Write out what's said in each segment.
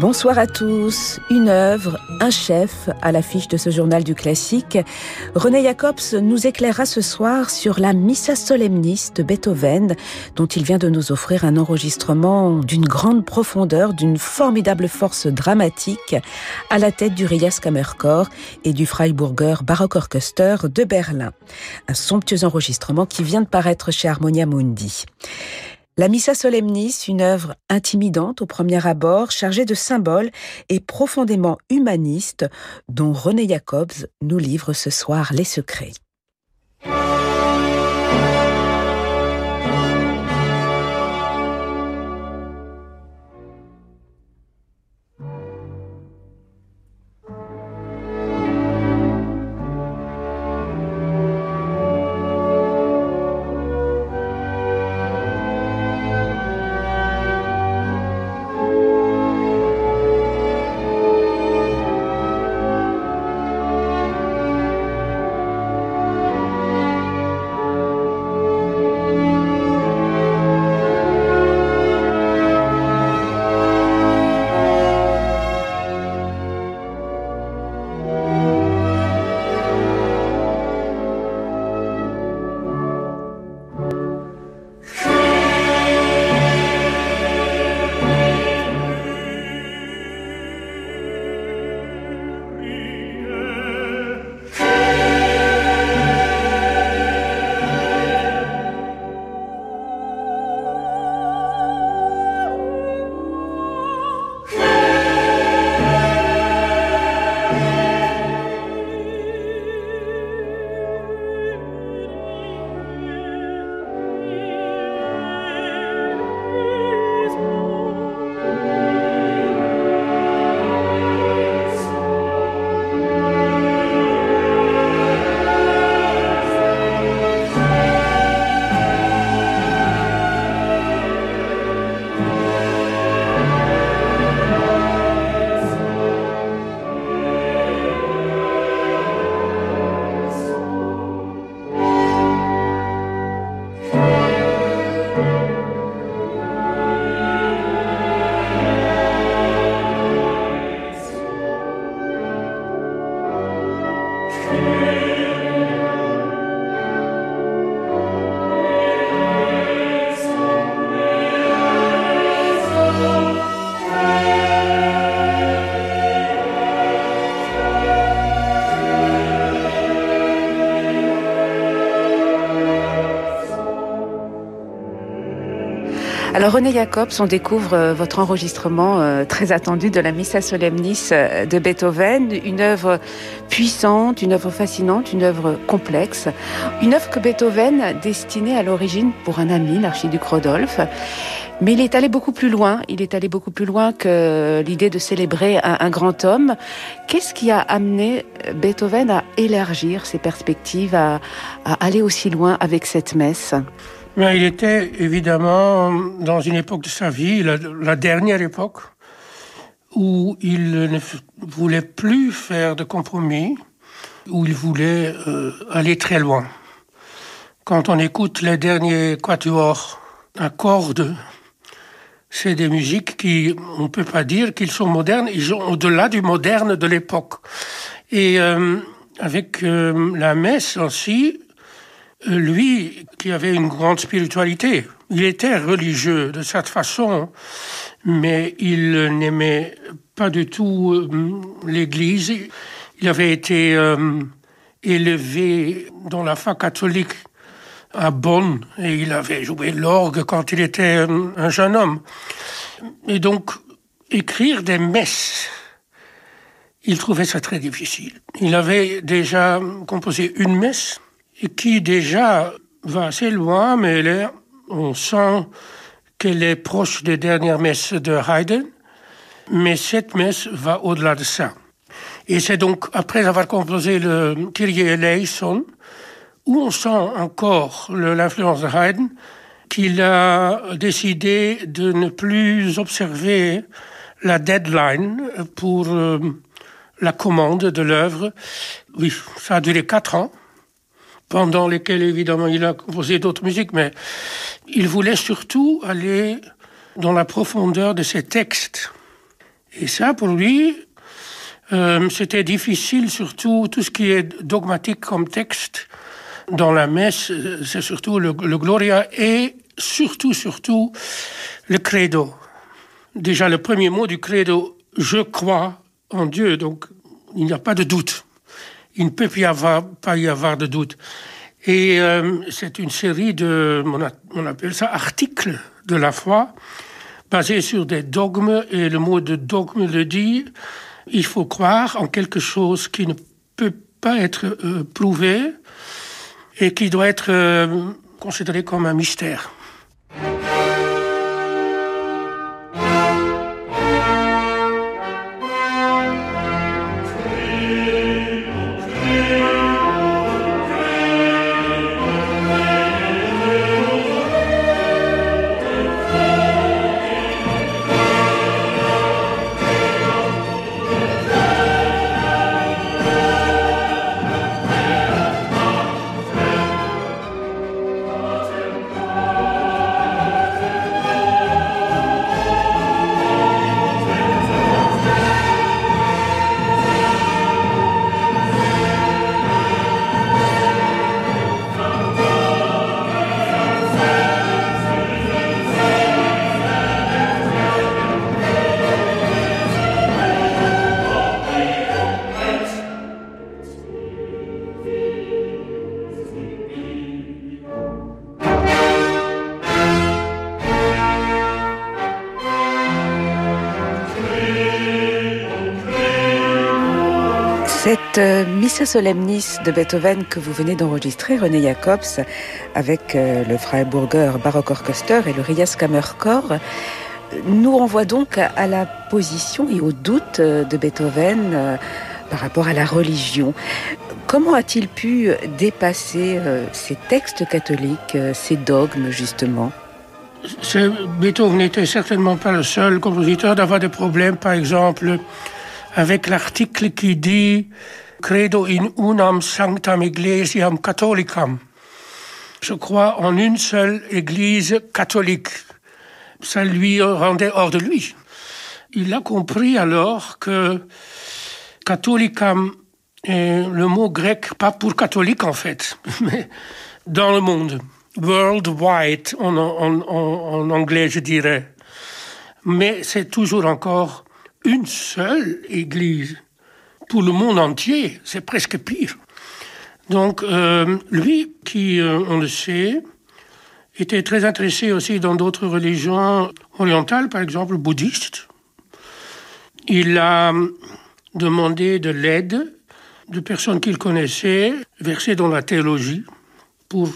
Bonsoir à tous. Une œuvre, un chef à l'affiche de ce journal du classique. René Jacobs nous éclairera ce soir sur la Missa Solemnis de Beethoven, dont il vient de nous offrir un enregistrement d'une grande profondeur, d'une formidable force dramatique, à la tête du Rias Kammerchor et du Freiburger Orchester de Berlin. Un somptueux enregistrement qui vient de paraître chez Harmonia Mundi. La Missa Solemnis, une œuvre intimidante au premier abord, chargée de symboles et profondément humaniste, dont René Jacobs nous livre ce soir les secrets. Alors René Jacobs, on découvre euh, votre enregistrement euh, très attendu de la Missa Solemnis euh, de Beethoven, une œuvre puissante, une œuvre fascinante, une œuvre complexe, une œuvre que Beethoven destinait à l'origine pour un ami, l'archiduc Rodolphe. Mais il est allé beaucoup plus loin. Il est allé beaucoup plus loin que l'idée de célébrer un, grand homme. Qu'est-ce qui a amené Beethoven à élargir ses perspectives, à aller aussi loin avec cette messe? Mais il était évidemment dans une époque de sa vie, la, dernière époque, où il ne voulait plus faire de compromis, où il voulait euh, aller très loin. Quand on écoute les derniers quatuors à cordes, c'est des musiques qui, on ne peut pas dire qu'ils sont modernes, ils sont au-delà du moderne de l'époque. Et euh, avec euh, la messe aussi, lui, qui avait une grande spiritualité, il était religieux de cette façon, mais il n'aimait pas du tout euh, l'Église. Il avait été euh, élevé dans la foi catholique à Bonn et il avait joué l'orgue quand il était euh, un jeune homme. Et donc, écrire des messes, il trouvait ça très difficile. Il avait déjà composé une messe qui déjà va assez loin, mais là, on sent qu'elle est proche des dernières messes de Haydn, mais cette messe va au-delà de ça. Et c'est donc après avoir composé le Kyrie eleison, où on sent encore l'influence de Haydn, qu'il a décidé de ne plus observer la deadline pour euh, la commande de l'œuvre. Oui, ça a duré quatre ans, pendant lesquels évidemment il a composé d'autres musiques, mais il voulait surtout aller dans la profondeur de ses textes. Et ça, pour lui, euh, c'était difficile, surtout tout ce qui est dogmatique comme texte. Dans la messe, c'est surtout le, le, Gloria et surtout, surtout, le credo. Déjà, le premier mot du credo, je crois en Dieu, donc il n'y a pas de doute. Il ne peut y avoir, pas y avoir de doute. Et euh, c'est une série de, on, appelle ça articles de la foi, basés sur des dogmes, et le mot de dogme le dit, il faut croire en quelque chose qui ne peut pas être euh, prouvé et qui doit être euh, considéré comme un mystère. Cette euh, Missa Solemnis de Beethoven que vous venez d'enregistrer, René Jacobs, avec euh, le Freiburger Baroque Orchester et le Rias Kammerchor, nous renvoie donc à la position et au doute euh, de Beethoven par rapport à la religion. Comment a-t-il pu dépasser ces textes catholiques, ces dogmes justement? Beethoven n'était certainement pas le seul compositeur d'avoir des problèmes, par exemple, avec l'article qui dit Credo in unam sanctam ecclesiam catholicam. Je crois en une seule église catholique. Ça lui rendait hors de lui. Il a compris alors que catholicam est le mot grec, pas pour catholique en fait, mais dans le monde. Worldwide en, anglais, je dirais. Mais c'est toujours encore une seule église pour le monde entier, c'est presque pire. Donc, euh, lui, qui, euh, on le sait, était très intéressé aussi dans d'autres religions orientales, par exemple bouddhistes. Il a demandé de l'aide de personnes qu'il connaissait, versées dans la théologie, pour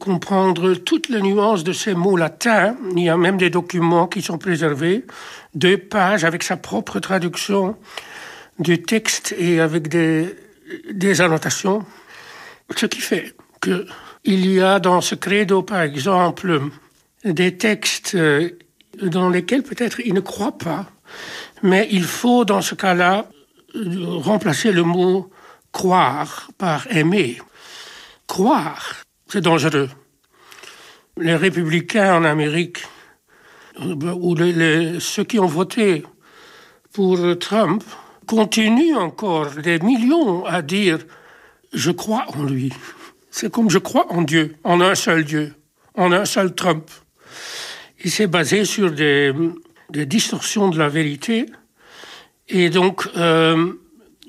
comprendre toutes les nuances de ces mots latins. Il y a même des documents qui sont préservés, deux pages avec sa propre traduction du texte et avec des, des annotations. Ce qui fait que il y a dans ce credo, par exemple, des textes euh, dans lesquels peut-être il ne croit pas, mais il faut dans ce cas-là remplacer le mot croire par aimer. Croire, c'est dangereux. Les républicains en Amérique, ou ceux qui ont voté pour Trump, continuent encore des millions à dire je crois en lui. C'est comme je crois en Dieu, en un seul Dieu, en un seul Trump. Il s'est basé sur des, distorsions de la vérité. Et donc, euh,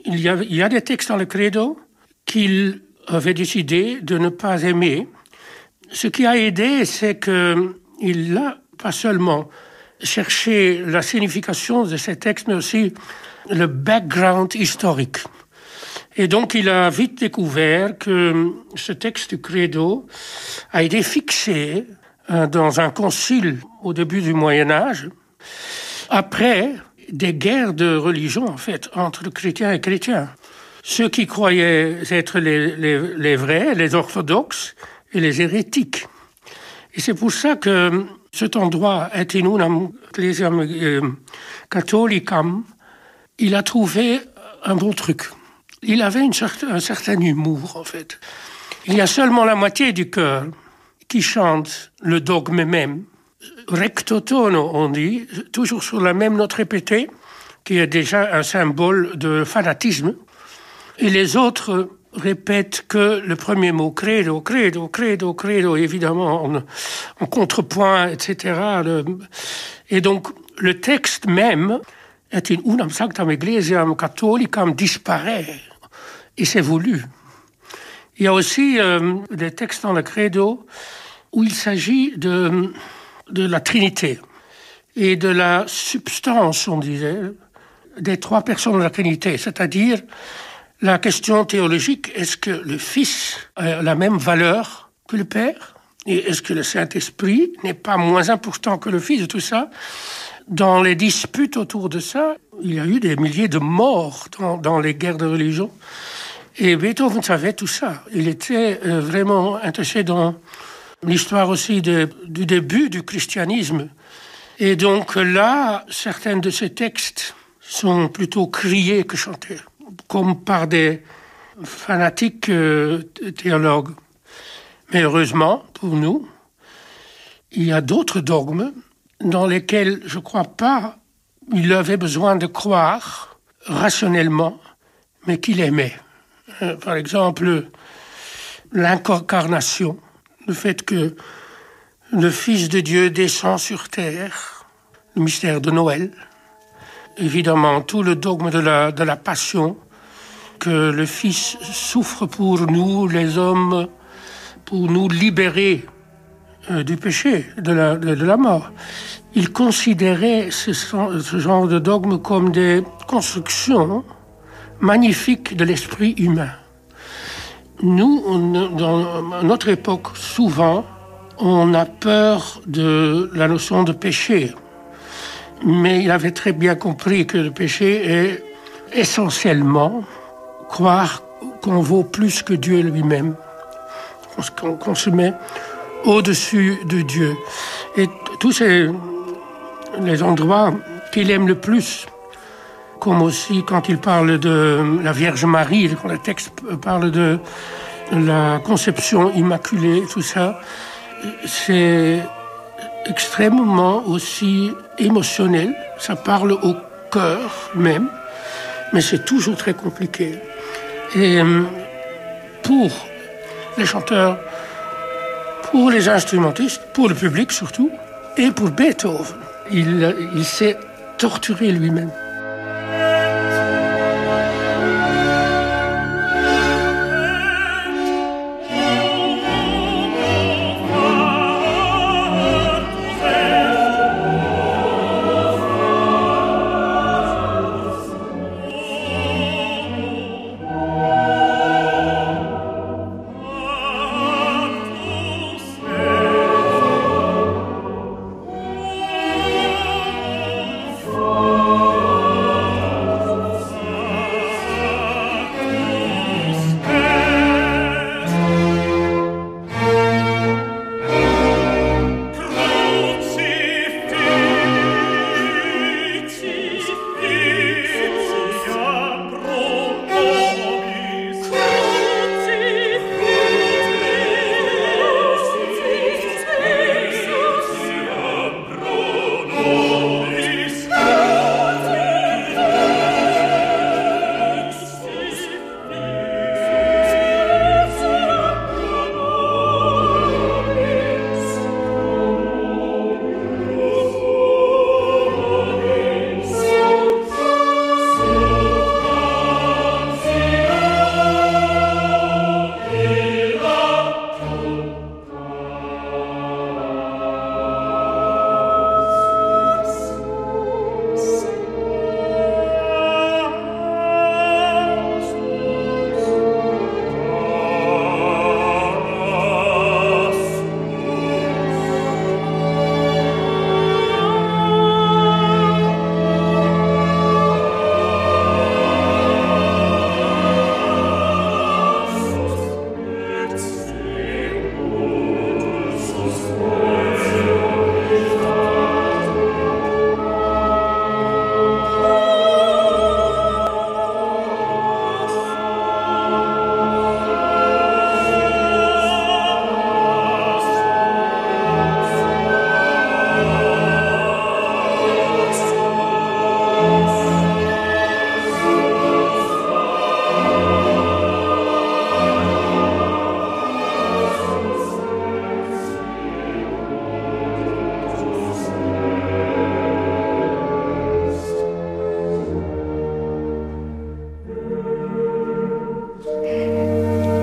il, y a, il y a des textes dans le credo qu'il avait décidé de ne pas aimer. Ce qui a aidé, c'est qu'il n'a pas seulement cherché la signification de ces textes, mais aussi le background historique. Et donc il a vite découvert que ce texte du credo a été fixé euh, dans un concile au début du Moyen Âge, après des guerres de religion en fait entre chrétiens et chrétiens ceux qui croyaient être les, vrais, les orthodoxes et les hérétiques. Et c'est pour ça que cet endroit, est in ecclesiam euh, catholicam, il a trouvé un bon truc. Il avait une certain, un certain humour, en fait. Il y a seulement la moitié du chœur qui chante le dogme même. Recto tono, on dit, toujours sur la même note répétée, qui est déjà un symbole de fanatisme. Et les autres répètent que le premier mot, credo, credo, credo, credo, évidemment, en, contrepoint, etc. Et donc, le texte même est in unam sanctam ecclesiam catholicam disparaît. Et c'est voulu. Il y a aussi euh, des textes dans le credo où il s'agit de, de la Trinité et de la substance, on disait, des trois personnes de la Trinité, c'est-à-dire la question théologique, est-ce que le Fils a la même valeur que le Père? Et est-ce que le Saint-Esprit n'est pas moins important que le Fils et tout ça? Dans les disputes autour de ça, il y a eu des milliers de morts dans, les guerres de religion. Et Beethoven savait tout ça. Il était euh, vraiment intéressé dans l'histoire aussi de, du début du christianisme. Et donc là, certains de ces textes sont plutôt criés que chantés, comme par des fanatiques euh, théologues. Mais heureusement, pour nous, il y a d'autres dogmes dans lesquels je ne crois pas il avait besoin de croire rationnellement, mais qu'il aimait. Euh, par exemple, l'incarnation, le fait que le Fils de Dieu descend sur terre, le mystère de Noël, évidemment tout le dogme de la, de la passion, que le Fils souffre pour nous, les hommes, pour nous libérer euh, du péché, de la, mort. Il considérait ce, genre de dogme comme des constructions magnifiques de l'esprit humain. Nous, dans notre époque, souvent, on a peur de la notion de péché. Mais il avait très bien compris que le péché est essentiellement croire qu'on vaut plus que Dieu lui-même, qu'on qu se met au-dessus de Dieu. Et tous ces les endroits qu'il aime le plus, comme aussi quand il parle de la Vierge Marie, quand le texte parle de la conception immaculée, tout ça, c'est extrêmement aussi émotionnel. Ça parle au cœur même, mais c'est toujours très compliqué. Et euh, pour les chanteurs, pour les instrumentistes, pour le public surtout, et pour Beethoven, il, il s'est torturé lui-même.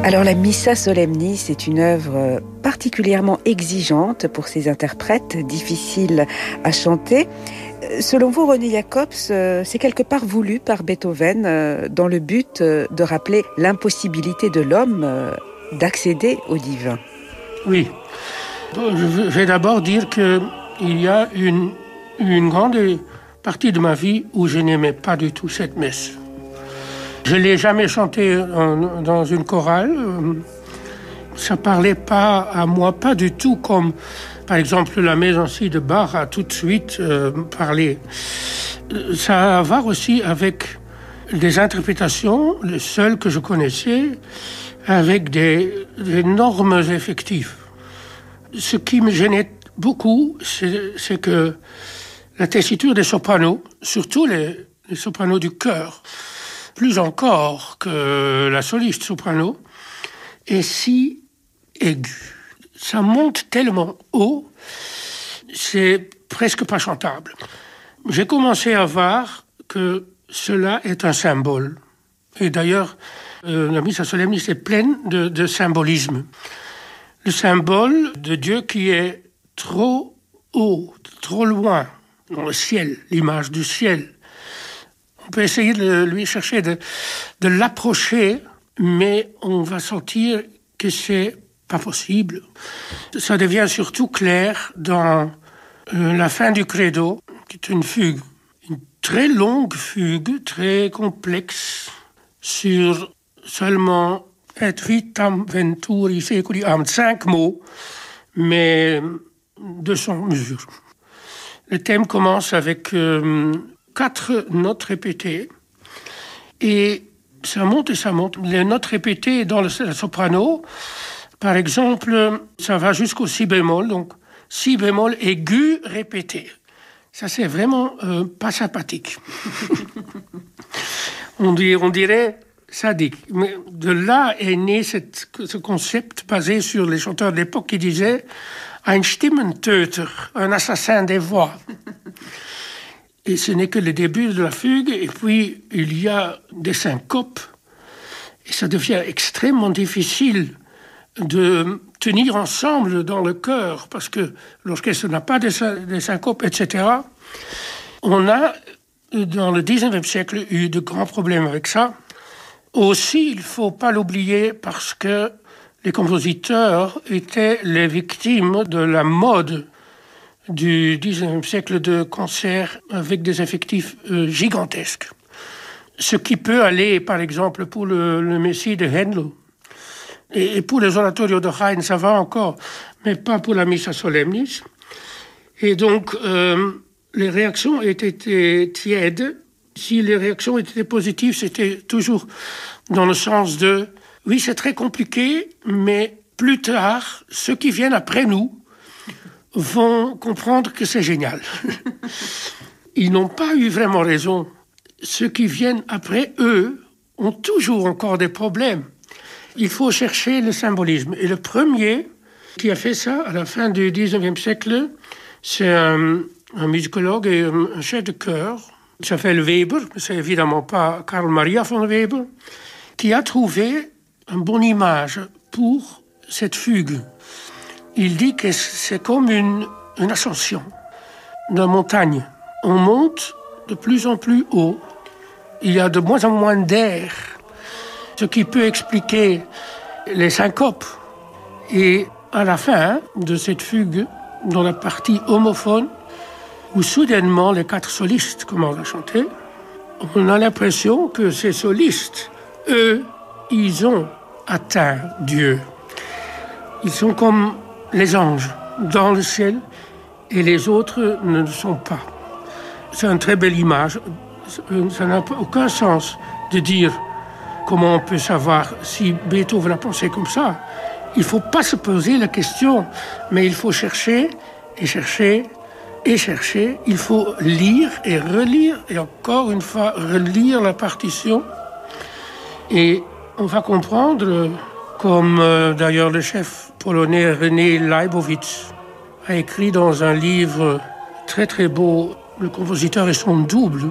Alors la Missa Solemnis est une œuvre particulièrement exigeante pour ses interprètes, difficile à chanter. Selon vous, René Jacobs, euh, c'est quelque part voulu par Beethoven euh, dans le but euh, de rappeler l'impossibilité de l'homme d'accéder au divin. Oui. Je vais d'abord dire qu'il y a une, une grande partie de ma vie où je n'aimais pas du tout cette messe. Je l'ai jamais chantée dans une chorale. Ça parlait pas à moi, pas du tout comme, par exemple, la maison ci de Bach a tout de suite euh, parlé. Ça a à voir aussi avec des interprétations, les seules que je connaissais, avec des, des normes effectives. Ce qui me gênait beaucoup, c'est que la tessiture des sopranos, surtout les sopranos du chœur, plus encore que la soliste soprano, est si aiguë. Ça monte tellement haut, c'est presque pas chantable. J'ai commencé à voir que cela est un symbole. Et d'ailleurs, euh, la Missa Solemnis est pleine de, de symbolisme. Le symbole de Dieu qui est trop haut, trop loin, dans le ciel, l'image du ciel. On peut essayer de lui chercher de, de l'approcher, mais on va sentir que c'est pas possible. Ça devient surtout clair dans euh, la fin du credo, qui est une fugue, une très longue fugue, très complexe, sur seulement et vitam venturi seculi am cinq mots, mais de son mesure. Le thème commence avec euh, quatre notes répétées et ça monte et ça monte. Les notes répétées dans le, soprano, par exemple, ça va jusqu'au si bémol, donc si bémol aigu répété. Ça, c'est vraiment euh, pas sympathique. on, dirait, on dirait sadique. Mais de là est né ce concept basé sur les chanteurs de l'époque qui disaient un Stimmentöter, un assassin des voix. Et ce n'est que le début de la fugue, et puis il y a des syncopes, et ça devient extrêmement difficile de tenir ensemble dans le cœur, parce que l'orchestre n'a pas des, syncopes, etc. On a, dans le 19e siècle, eu de grands problèmes avec ça. Aussi, il ne faut pas l'oublier parce que les compositeurs étaient les victimes de la mode du XIXe siècle de concerts avec des effectifs euh, gigantesques. Ce qui peut aller, par exemple, pour le, Messie de Handel. Et, pour les oratorios de Haydn, ça va encore, mais pas pour la Missa Solemnis. Et donc, euh, les réactions étaient tièdes. Si les réactions étaient positives, c'était toujours dans le sens de oui, c'est très compliqué, mais plus tard, ceux qui viennent après nous vont comprendre que c'est génial. Ils n'ont pas eu vraiment raison. Ceux qui viennent après eux ont toujours encore des problèmes. Il faut chercher le symbolisme. Et le premier qui a fait ça à la fin du 19e siècle, c'est un, musicologue et un chef de chœur. Il s'appelle Weber, c'est évidemment pas Karl Maria von Weber, qui a trouvé une bonne image pour cette fugue. Il dit que c'est comme une, ascension d'une montagne. On monte de plus en plus haut. Il y a de moins en moins d'air, ce qui peut expliquer les syncopes. Et à la fin de cette fugue, dans la partie homophone, où soudainement les quatre solistes commencent à chanter, on a l'impression que ces solistes, eux, ils ont atteint Dieu. Ils sont comme les anges dans le ciel et les autres ne le sont pas. C'est une très belle image. Ça n'a aucun sens de dire comment on peut savoir si Beethoven a pensé comme ça. Il ne faut pas se poser la question, mais il faut chercher et chercher et chercher. Il faut lire et relire et encore une fois relire la partition. Et on va comprendre, comme euh, d'ailleurs le chef polonais René Leibowitz a écrit dans un livre très très beau, Le compositeur et son double,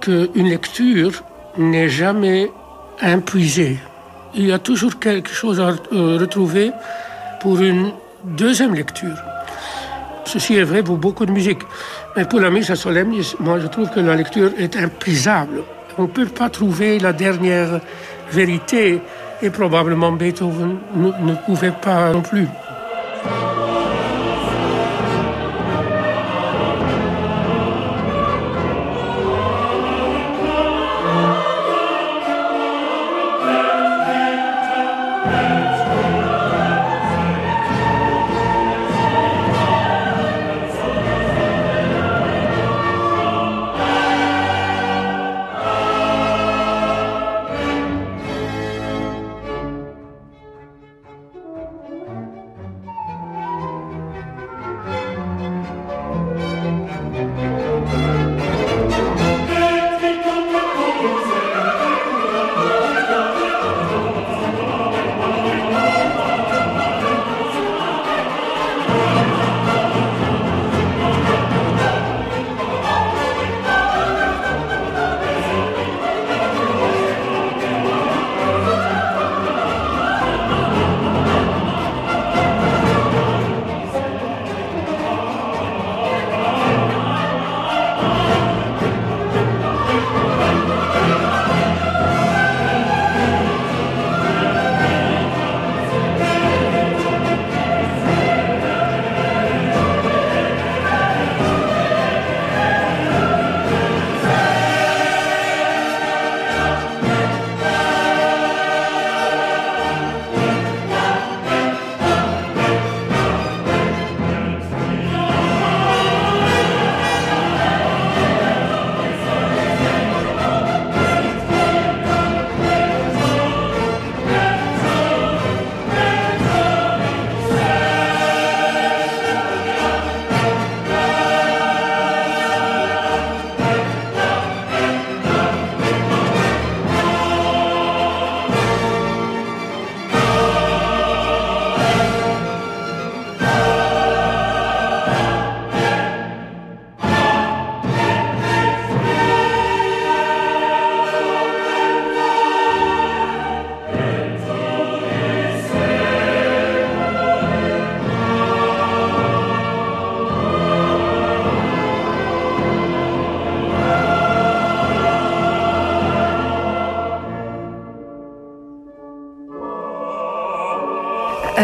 qu'une lecture n'est jamais impuisée. il y a toujours quelque chose à euh, retrouver pour une deuxième lecture. Ceci est vrai pour beaucoup de musique. Mais pour la mise à solemne, moi je trouve que la lecture est imprisable. On ne peut pas trouver la dernière vérité et probablement Beethoven ne pouvait pas non plus.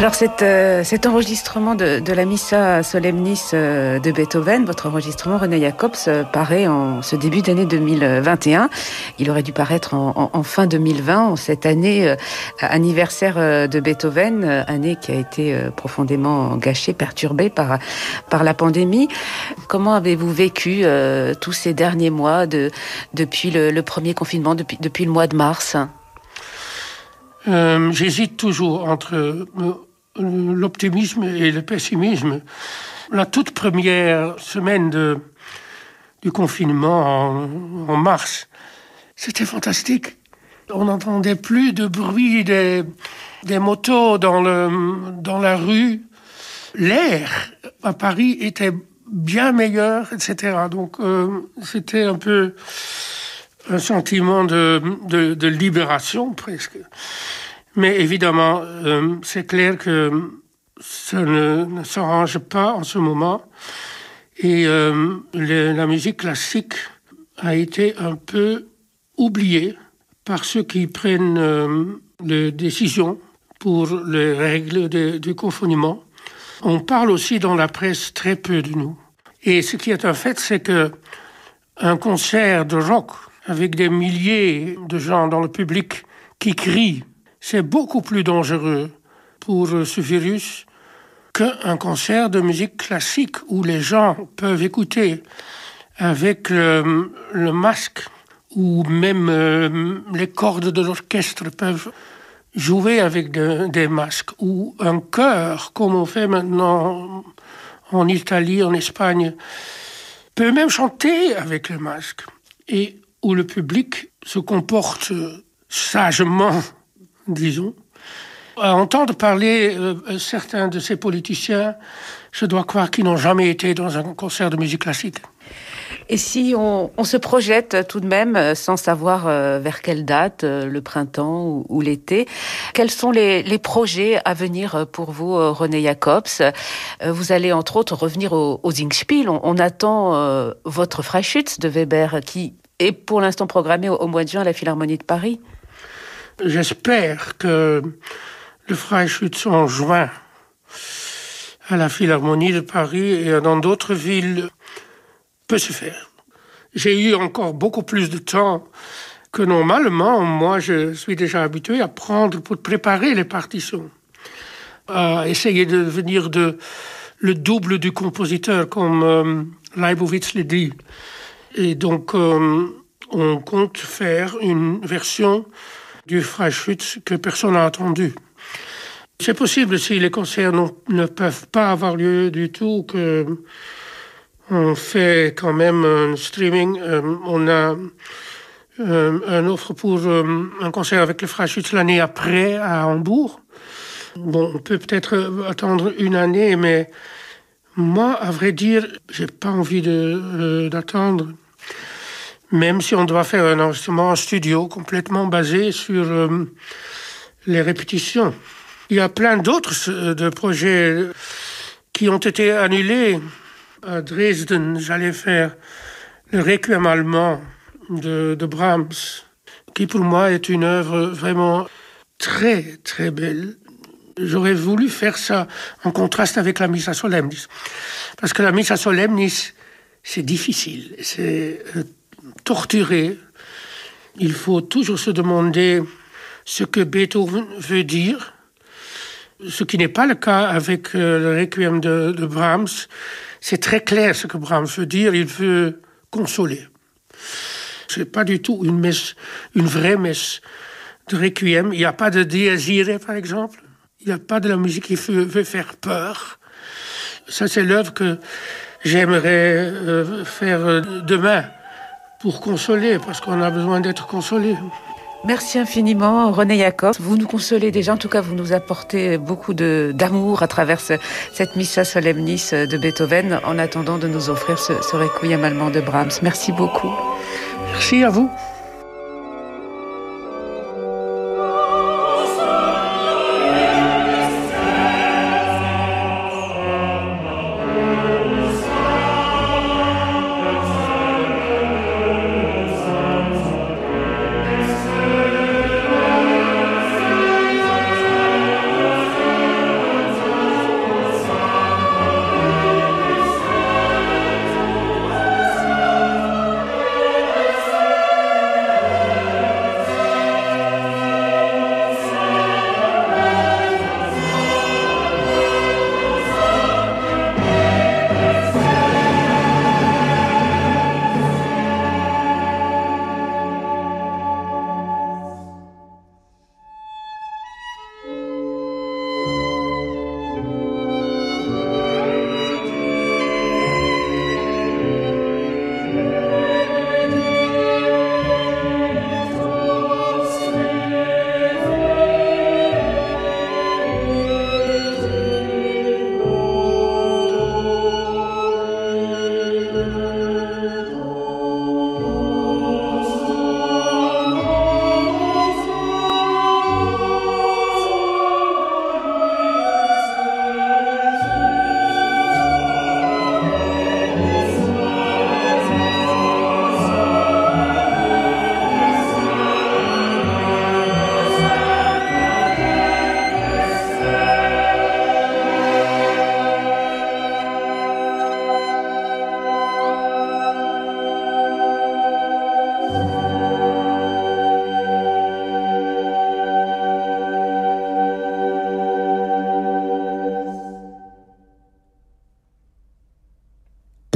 Alors euh, cet enregistrement de, la Missa Solemnis euh, de Beethoven, votre enregistrement René Jacobs, euh, paraît en ce début d'année 2021. Il aurait dû paraître en, fin 2020, en cette année anniversaire de Beethoven, année qui a été profondément gâchée, perturbée par, par la pandémie. Comment avez-vous vécu tous ces derniers mois de, depuis le, premier confinement, depuis, depuis le mois de mars? J'hésite toujours entre l'optimisme et le pessimisme. La toute première semaine du confinement en, mars, c'était fantastique. On n'entendait plus de bruit des, motos dans, la rue. L'air à Paris était bien meilleur, etc. Donc euh, c'était un peu un sentiment de libération presque. Mais évidemment, euh, c'est clair que ça ne, s'arrange pas en ce moment. Et euh, la musique classique a été un peu oubliée par ceux qui prennent euh, les décisions pour les règles du confinement. On parle aussi dans la presse très peu de nous. Et ce qui est un fait, c'est que un concert de rock avec des milliers de gens dans le public qui crient c'est beaucoup plus dangereux pour ce virus qu'un concert de musique classique où les gens peuvent écouter avec le, masque ou même euh, les cordes de l'orchestre peuvent jouer avec des masques ou un chœur comme on fait maintenant en Italie, en Espagne, peut même chanter avec le masque. Et où le public se comporte sagement disons. À entendre parler euh, certains de ces politiciens, je dois croire qu'ils n'ont jamais été dans un concert de musique classique. Et si on, se projette tout de même, euh, sans savoir euh, vers quelle date, le printemps ou, l'été, quels sont les, projets à venir pour vous, René Jacobs? Vous allez entre autres revenir au, au Zingspiel. On, attend votre Freischütz de Weber qui est pour l'instant programmé au, mois de juin à la Philharmonie de Paris. J'espère que le Freischütz en juin à la Philharmonie de Paris et dans d'autres villes peut se faire. J'ai eu encore beaucoup plus de temps que normalement. Moi, je suis déjà habitué à prendre pour préparer les partitions, à essayer de devenir de, le double du compositeur, comme euh, Leibowitz l'a dit. Et donc, euh, on compte faire une version du Freischütz que personne n'a attendu. C'est possible si les concerts ne peuvent pas avoir lieu du tout que on fait quand même un streaming. Euh, on a euh, un offre pour euh, un concert avec le Freischütz l'année après à Hambourg. Bon, on peut peut-être attendre une année, mais moi, à vrai dire, j'ai pas envie d'attendre. Même si on doit faire un enregistrement en studio complètement basé sur les répétitions. Il y a plein d'autres de projets qui ont été annulés à Dresden, j'allais faire le Requiem allemand de, Brahms, qui pour moi est une œuvre vraiment très, très belle. J'aurais voulu faire ça en contraste avec la Missa Solemnis. Parce que la Missa Solemnis, c'est difficile, c'est euh, torturé. Il faut toujours se demander ce que Beethoven veut dire, ce qui n'est pas le cas avec euh, le Requiem de, Brahms c'est très clair ce que Brahms veut dire. Il veut consoler. C'est pas du tout une messe, une vraie messe de requiem. Il n'y a pas de Dies par exemple. Il n'y a pas de la musique qui veut, faire peur. Ça, c'est l'œuvre que j'aimerais euh, faire demain pour consoler, parce qu'on a besoin d'être consolé. Merci infiniment, René Jacob. Vous nous consolez déjà, en tout cas, vous nous apportez beaucoup d'amour à travers cette Missa Solemnis de Beethoven, en attendant de nous offrir ce, ce requiem allemand de Brahms. Merci beaucoup. Merci à vous.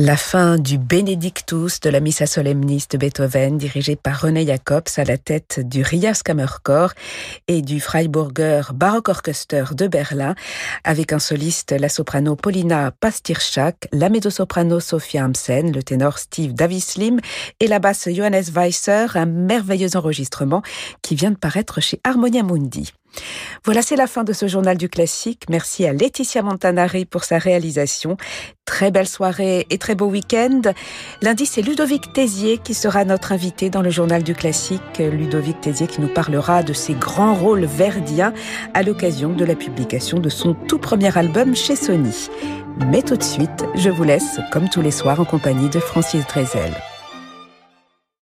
La fin du Benedictus de la Missa Solemnis de Beethoven, dirigée par René Jacobs à la tête du Rias Kammerchor et du Freiburger Orchester de Berlin, avec un soliste, la soprano Paulina Pastirchak, la mezzo-soprano Sophia Amsen, le ténor Steve Davislim et la basse Johannes Weisser, un merveilleux enregistrement qui vient de paraître chez Harmonia Mundi. Voilà, c'est la fin de ce journal du classique. Merci à Laetitia Montanari pour sa réalisation. Très belle soirée et très beau week-end. Lundi, c'est Ludovic Tézier qui sera notre invité dans le journal du classique. Ludovic Tézier qui nous parlera de ses grands rôles verdiens à l'occasion de la publication de son tout premier album chez Sony. Mais tout de suite, je vous laisse, comme tous les soirs, en compagnie de Francis Drezel.